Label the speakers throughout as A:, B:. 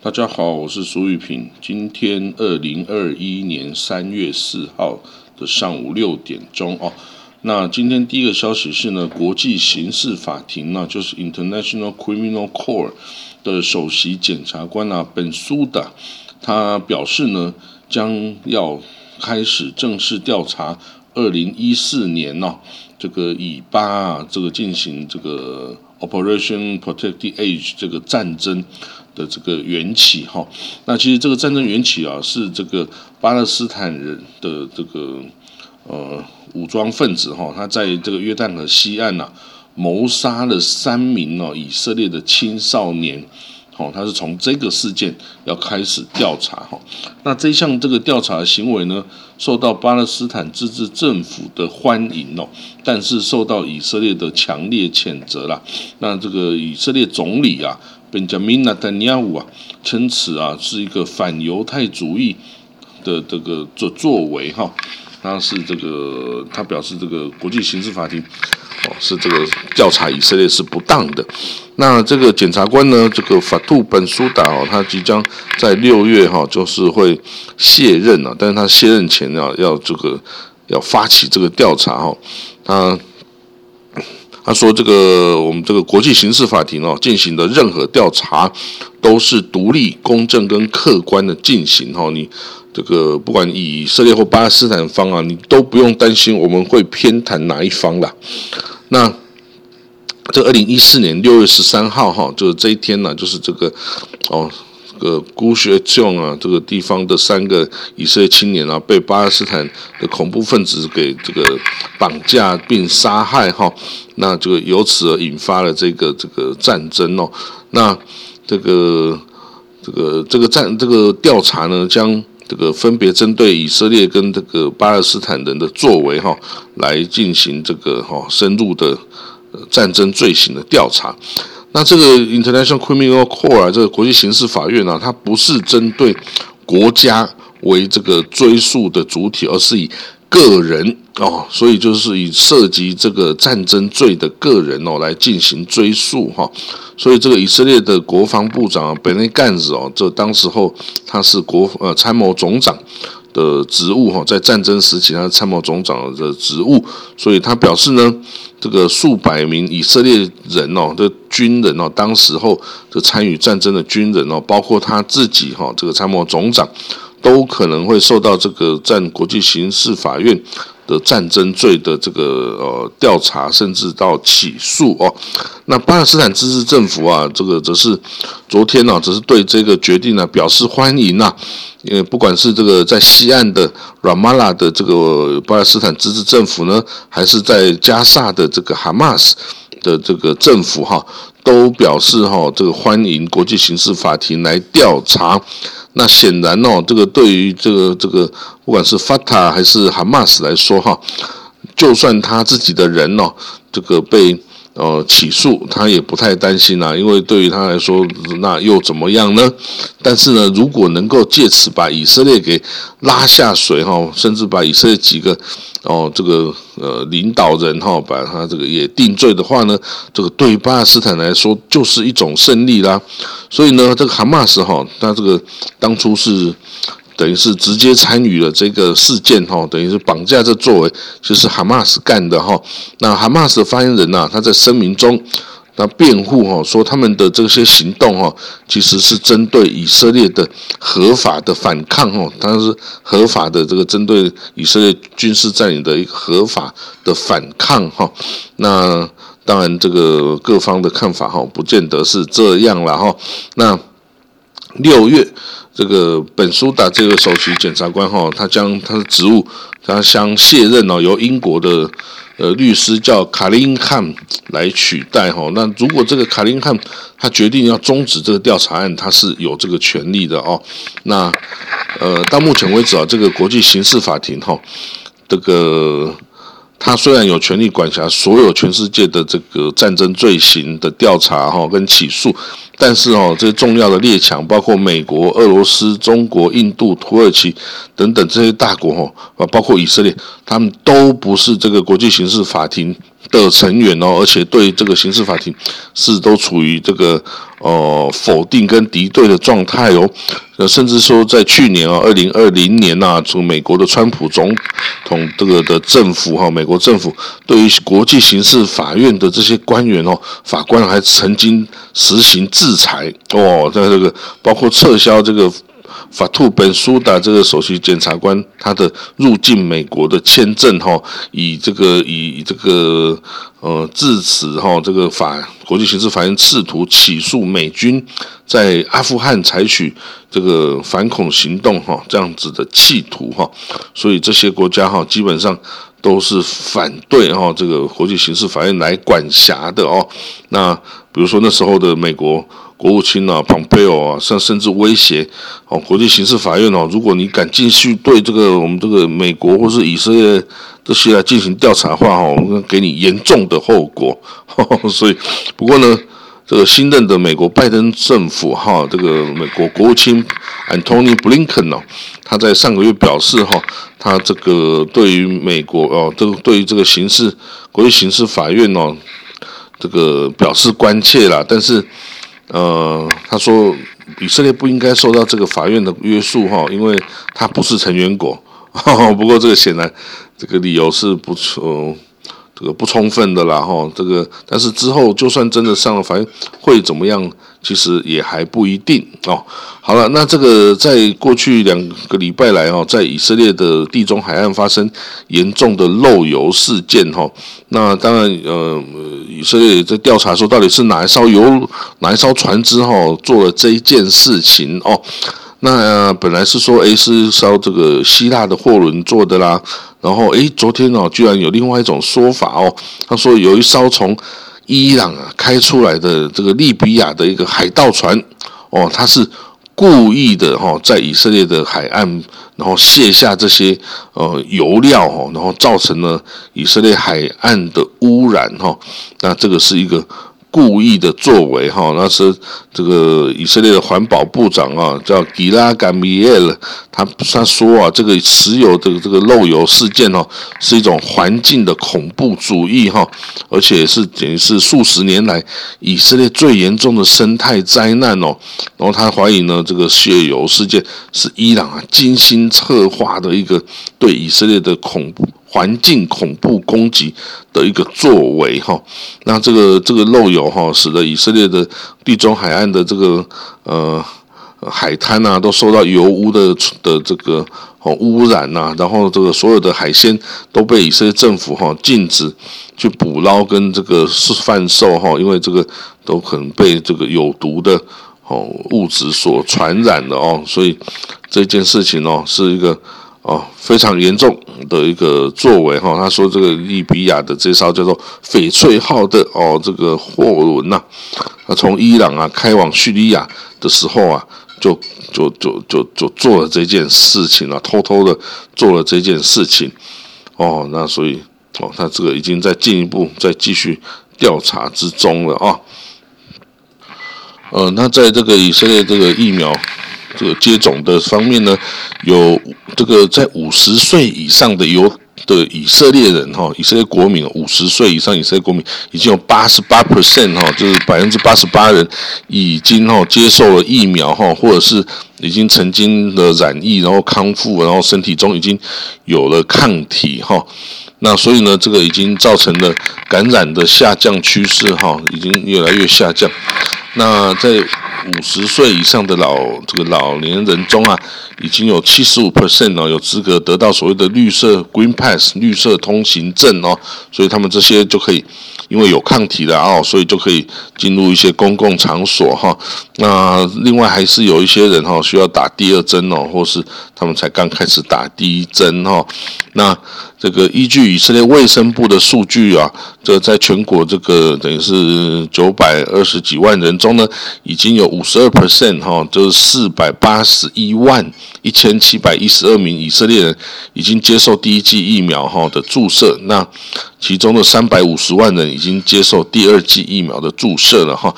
A: 大家好，我是苏玉平。今天二零二一年三月四号的上午六点钟哦。那今天第一个消息是呢，国际刑事法庭呢，就是 International Criminal Court 的首席检察官啊，本苏达，他表示呢，将要开始正式调查二零一四年呢，这个以巴啊，这个进行这个 Operation Protect the Age 这个战争。的这个缘起哈，那其实这个战争缘起啊，是这个巴勒斯坦人的这个呃武装分子哈，他在这个约旦河西岸呐谋杀了三名哦以色列的青少年，哦，他是从这个事件要开始调查哈。那这项这个调查行为呢，受到巴勒斯坦自治政府的欢迎哦，但是受到以色列的强烈谴责啦。那这个以色列总理啊。本加明纳丹尼亚乌啊，称此啊是一个反犹太主义的这个作作为哈，他是这个他表示这个国际刑事法庭是这个调查以色列是不当的。那这个检察官呢，这个法杜本苏达哦，他即将在六月哈就是会卸任了，但是他卸任前要要这个要发起这个调查哈，他。他说：“这个我们这个国际刑事法庭哦，进行的任何调查都是独立、公正跟客观的进行哈。你这个不管以色列或巴勒斯坦方啊，你都不用担心我们会偏袒哪一方啦。那这二零一四年六月十三号哈，就是这一天呢，就是这个哦。”个孤学众啊，这个地方的三个以色列青年啊，被巴勒斯坦的恐怖分子给这个绑架并杀害哈，那这个由此而引发了这个这个战争哦，那这个这个这个战这个调查呢，将这个分别针对以色列跟这个巴勒斯坦人的作为哈，来进行这个哈深入的战争罪行的调查。那这个 International Criminal Court，这个国际刑事法院呢，它不是针对国家为这个追诉的主体，而是以个人哦，所以就是以涉及这个战争罪的个人哦来进行追诉哈。所以这个以色列的国防部长本内干子哦，这当时候他是国呃参谋总长的职务哈，在战争时期他是参谋总长的职务，所以他表示呢。这个数百名以色列人哦的军人哦，当时候的参与战争的军人哦，包括他自己哈，这个参谋总长，都可能会受到这个战国际刑事法院的战争罪的这个呃调查，甚至到起诉哦。那巴勒斯坦自治政府啊，这个则是昨天呢，则是对这个决定呢表示欢迎呐。因为不管是这个在西岸的 Ramallah 的这个巴勒斯坦自治政府呢，还是在加萨的这个 Hamas 的这个政府哈，都表示哈这个欢迎国际刑事法庭来调查。那显然哦，这个对于这个这个不管是 Fata 还是哈马斯来说哈，就算他自己的人哦，这个被。呃，起诉他也不太担心啦，因为对于他来说，那又怎么样呢？但是呢，如果能够借此把以色列给拉下水哈，甚至把以色列几个哦这个呃领导人哈，把他这个也定罪的话呢，这个对巴勒斯坦来说就是一种胜利啦。所以呢，这个哈马斯哈，他这个当初是。等于是直接参与了这个事件哈，等于是绑架这作为就是哈马斯干的哈。那哈马斯的发言人呐，他在声明中，那辩护哈，说他们的这些行动哈，其实是针对以色列的合法的反抗哈，他是合法的这个针对以色列军事占领的一个合法的反抗哈。那当然这个各方的看法哈，不见得是这样了哈。那六月。这个本苏达这个首席检察官哈，他将他的职务他将卸任哦，由英国的呃律师叫卡林汉来取代哈。那如果这个卡林汉他决定要终止这个调查案，他是有这个权利的哦。那呃，到目前为止啊，这个国际刑事法庭哈，这个。他虽然有权利管辖所有全世界的这个战争罪行的调查哈跟起诉，但是哦，这些重要的列强，包括美国、俄罗斯、中国、印度、土耳其等等这些大国哈啊，包括以色列，他们都不是这个国际刑事法庭的成员哦，而且对这个刑事法庭是都处于这个呃否定跟敌对的状态哦，呃，甚至说在去年啊，二零二零年呐，从美国的川普总统这个的政府哈，美国政府对于国际刑事法院的这些官员哦，法官还曾经实行制裁哦，在这个包括撤销这个。法兔本苏达这个首席检察官，他的入境美国的签证哈，以这个以这个呃致辞哈，这个法国际刑事法院试图起诉美军在阿富汗采取这个反恐行动哈，这样子的企图哈，所以这些国家哈基本上都是反对哈这个国际刑事法院来管辖的哦。那比如说那时候的美国。国务卿啊蓬佩奥啊，甚甚至威胁哦，国际刑事法院哦，如果你敢继续对这个我们这个美国或是以色列这些来进行调查的话，哈，我们给你严重的后果。所以，不过呢，这个新任的美国拜登政府哈，这个美国国务卿 Antony Blinken 哦，他在上个月表示哈，他这个对于美国哦，这个对于这个刑事国际刑事法院哦，这个表示关切啦，但是。呃，他说以色列不应该受到这个法院的约束哈，因为他不是成员国。不过这个显然这个理由是不错，这个不充分的啦哈。这个但是之后就算真的上了法院，会怎么样？其实也还不一定哦。好了，那这个在过去两个礼拜来哦，在以色列的地中海岸发生严重的漏油事件哈。那当然呃，以色列在调查说到底是哪一艘油哪一艘船只哈做了这一件事情哦。那本来是说诶是烧这个希腊的货轮做的啦，然后诶昨天哦居然有另外一种说法哦，他说有一艘从伊朗啊开出来的这个利比亚的一个海盗船，哦，他是故意的哈，在以色列的海岸，然后卸下这些呃油料哈，然后造成了以色列海岸的污染哈，那这个是一个。故意的作为哈，那是这个以色列的环保部长啊，叫吉拉甘米耶勒，他他说啊，这个石油这个这个漏油事件哦，是一种环境的恐怖主义哈，而且是等于是数十年来以色列最严重的生态灾难哦。然后他怀疑呢，这个泄油事件是伊朗啊精心策划的一个对以色列的恐怖。环境恐怖攻击的一个作为哈，那这个这个漏油哈，使得以色列的地中海岸的这个呃海滩呐，都受到油污的的这个哦污染呐，然后这个所有的海鲜都被以色列政府哈禁止去捕捞跟这个是贩售哈，因为这个都可能被这个有毒的哦物质所传染的哦，所以这件事情哦是一个。哦，非常严重的一个作为哈。他说，这个利比亚的这艘叫做“翡翠号”的哦，这个货轮呐，他从伊朗啊开往叙利亚的时候啊，就就就就就做了这件事情了，偷偷的做了这件事情。哦，那所以哦，他这个已经在进一步在继续调查之中了啊。呃，那在这个以色列这个疫苗。这个接种的方面呢，有这个在五十岁以上的有的以色列人哈，以色列国民五十岁以上以色列国民已经有八十八 percent 哈，就是百分之八十八人已经哈接受了疫苗哈，或者是已经曾经的染疫然后康复，然后身体中已经有了抗体哈。那所以呢，这个已经造成了感染的下降趋势哈，已经越来越下降。那在五十岁以上的老这个老年人中啊，已经有七十五 percent 哦，有资格得到所谓的绿色 Green Pass 绿色通行证哦，所以他们这些就可以，因为有抗体的哦，所以就可以进入一些公共场所哈。那另外还是有一些人哈，需要打第二针哦，或是他们才刚开始打第一针哈。那这个依据以色列卫生部的数据啊，这在全国这个等于是九百二十几万人中呢，已经有五十二 percent 哈，就是四百八十一万一千七百一十二名以色列人已经接受第一剂疫苗哈的注射，那其中的三百五十万人已经接受第二剂疫苗的注射了哈，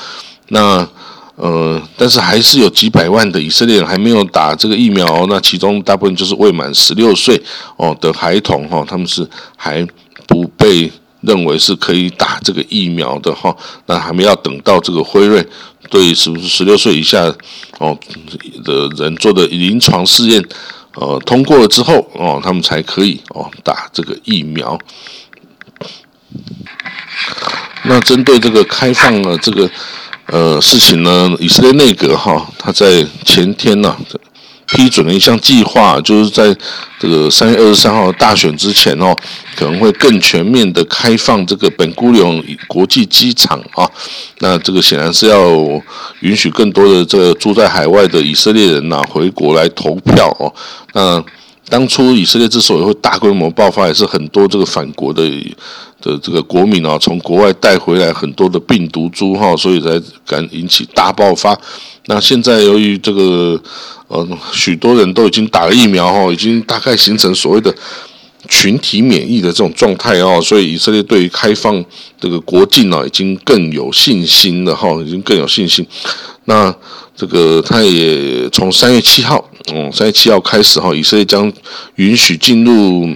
A: 那。呃，但是还是有几百万的以色列人还没有打这个疫苗，那其中大部分就是未满十六岁哦的孩童哈，他们是还不被认为是可以打这个疫苗的哈，那还没要等到这个辉瑞对十十六岁以下哦的人做的临床试验呃通过了之后哦，他们才可以哦打这个疫苗。那针对这个开放了这个呃事情呢，以色列内阁哈，他在前天呢。批准了一项计划，就是在这个三月二十三号大选之前哦，可能会更全面的开放这个本古里国际机场啊。那这个显然是要允许更多的这个住在海外的以色列人呐回国来投票哦。那当初以色列之所以会大规模爆发，也是很多这个反国的的这个国民啊，从国外带回来很多的病毒株哈，所以才敢引起大爆发。那现在由于这个。呃，许多人都已经打了疫苗哈，已经大概形成所谓的群体免疫的这种状态哦，所以以色列对于开放这个国境呢，已经更有信心了哈，已经更有信心。那这个他也从三月七号，嗯，三月七号开始哈，以色列将允许进入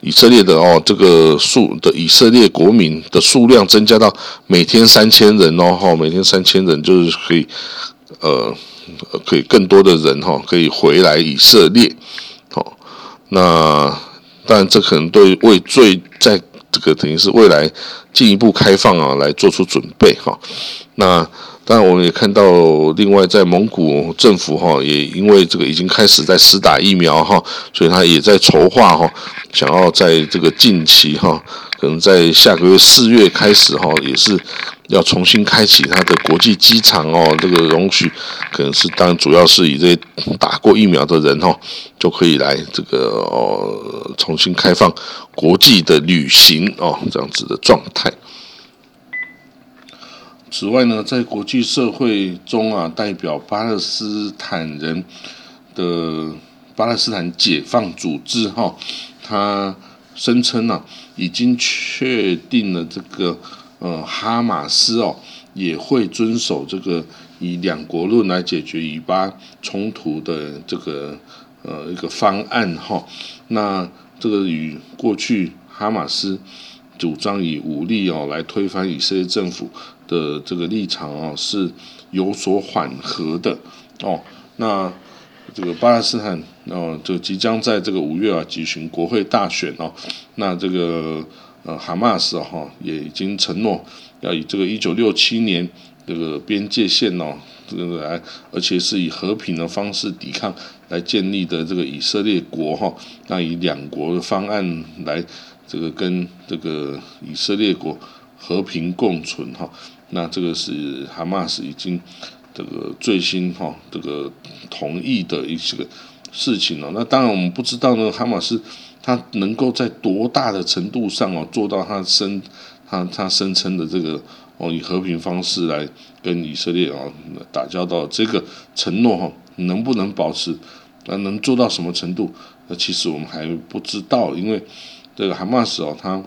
A: 以色列的哦，这个数的以色列国民的数量增加到每天三千人哦，哈，每天三千人就是可以呃。可以更多的人哈，可以回来以色列，好，那当然这可能对为最在这个等于是未来进一步开放啊来做出准备哈。那当然我们也看到，另外在蒙古政府哈也因为这个已经开始在施打疫苗哈，所以他也在筹划哈，想要在这个近期哈，可能在下个月四月开始哈，也是。要重新开启它的国际机场哦，这个容许可能是当然主要是以这些打过疫苗的人哦，就可以来这个哦重新开放国际的旅行哦这样子的状态。此外呢，在国际社会中啊，代表巴勒斯坦人的巴勒斯坦解放组织哈，他声称呢已经确定了这个。呃，哈马斯哦也会遵守这个以两国论来解决以巴冲突的这个呃一个方案哈。那这个与过去哈马斯主张以武力哦来推翻以色列政府的这个立场哦是有所缓和的哦。那这个巴勒斯坦哦就即将在这个五月啊举行国会大选哦。那这个。呃，哈马斯哈也已经承诺要以这个一九六七年这个边界线哦，这个来，而且是以和平的方式抵抗来建立的这个以色列国哈，那以两国的方案来这个跟这个以色列国和平共存哈，那这个是哈马斯已经这个最新哈这个同意的一些个事情了。那当然我们不知道呢，哈马斯。他能够在多大的程度上哦做到他声他他声称的这个哦以和平方式来跟以色列啊打交道这个承诺哈能不能保持那能做到什么程度？那其实我们还不知道，因为这个哈马斯哦，它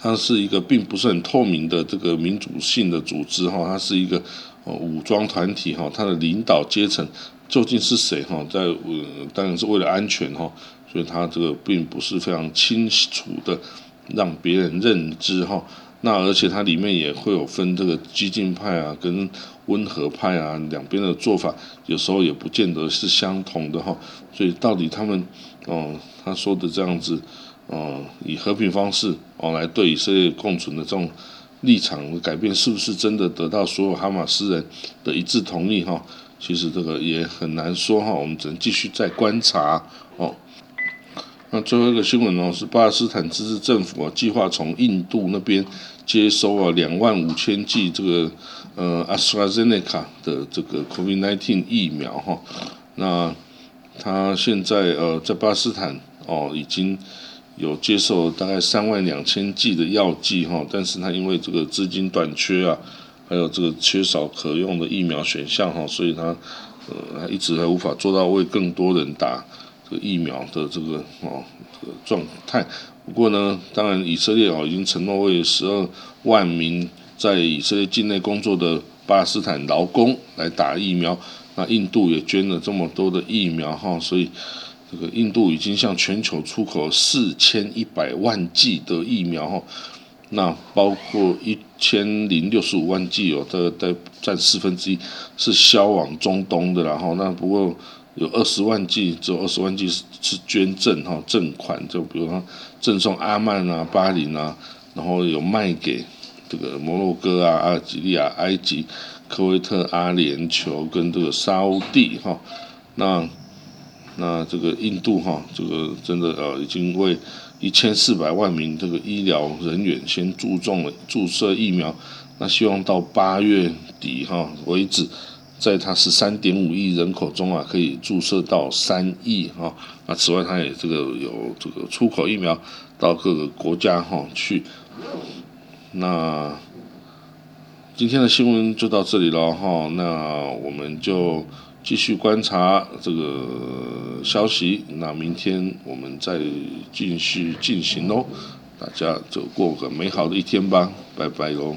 A: 它是一个并不是很透明的这个民主性的组织哈，它是一个武装团体哈，它的领导阶层究竟是谁哈？在呃当然是为了安全哈。所以他这个并不是非常清楚的让别人认知哈，那而且它里面也会有分这个激进派啊跟温和派啊两边的做法，有时候也不见得是相同的哈。所以到底他们哦他说的这样子哦以和平方式哦来对以色列共存的这种立场的改变，是不是真的得到所有哈马斯人的一致同意哈？其实这个也很难说哈，我们只能继续再观察哦。那最后一个新闻哦，是巴勒斯坦自治政府啊，计划从印度那边接收啊两万五千剂这个呃阿斯 z e n e c a 的这个 COVID-19 疫苗哈。那他现在呃在巴勒斯坦哦已经有接受大概三万两千剂的药剂哈，但是他因为这个资金短缺啊，还有这个缺少可用的疫苗选项哈，所以他呃一直还无法做到为更多人打这个。疫苗的这个哦状态，不过呢，当然以色列哦已经承诺为十二万名在以色列境内工作的巴勒斯坦劳工来打疫苗，那印度也捐了这么多的疫苗哈，所以这个印度已经向全球出口四千一百万剂的疫苗哈，那包括一千零六十五万剂哦，大概占四分之一是销往中东的，然后那不过有二十万剂，只有二十万剂是是捐赠哈赠款，就比如说赠送阿曼啊、巴林啊，然后有卖给这个摩洛哥啊、阿尔及利亚、埃及、科威特、阿联酋跟这个沙地哈，那。那这个印度哈，这个真的呃，已经为一千四百万名这个医疗人员先注重了注射疫苗。那希望到八月底哈为止，在它十三点五亿人口中啊，可以注射到三亿哈。那此外，它也这个有这个出口疫苗到各个国家哈去。那今天的新闻就到这里了哈，那我们就。继续观察这个消息，那明天我们再继续进行喽。大家就过个美好的一天吧，拜拜喽。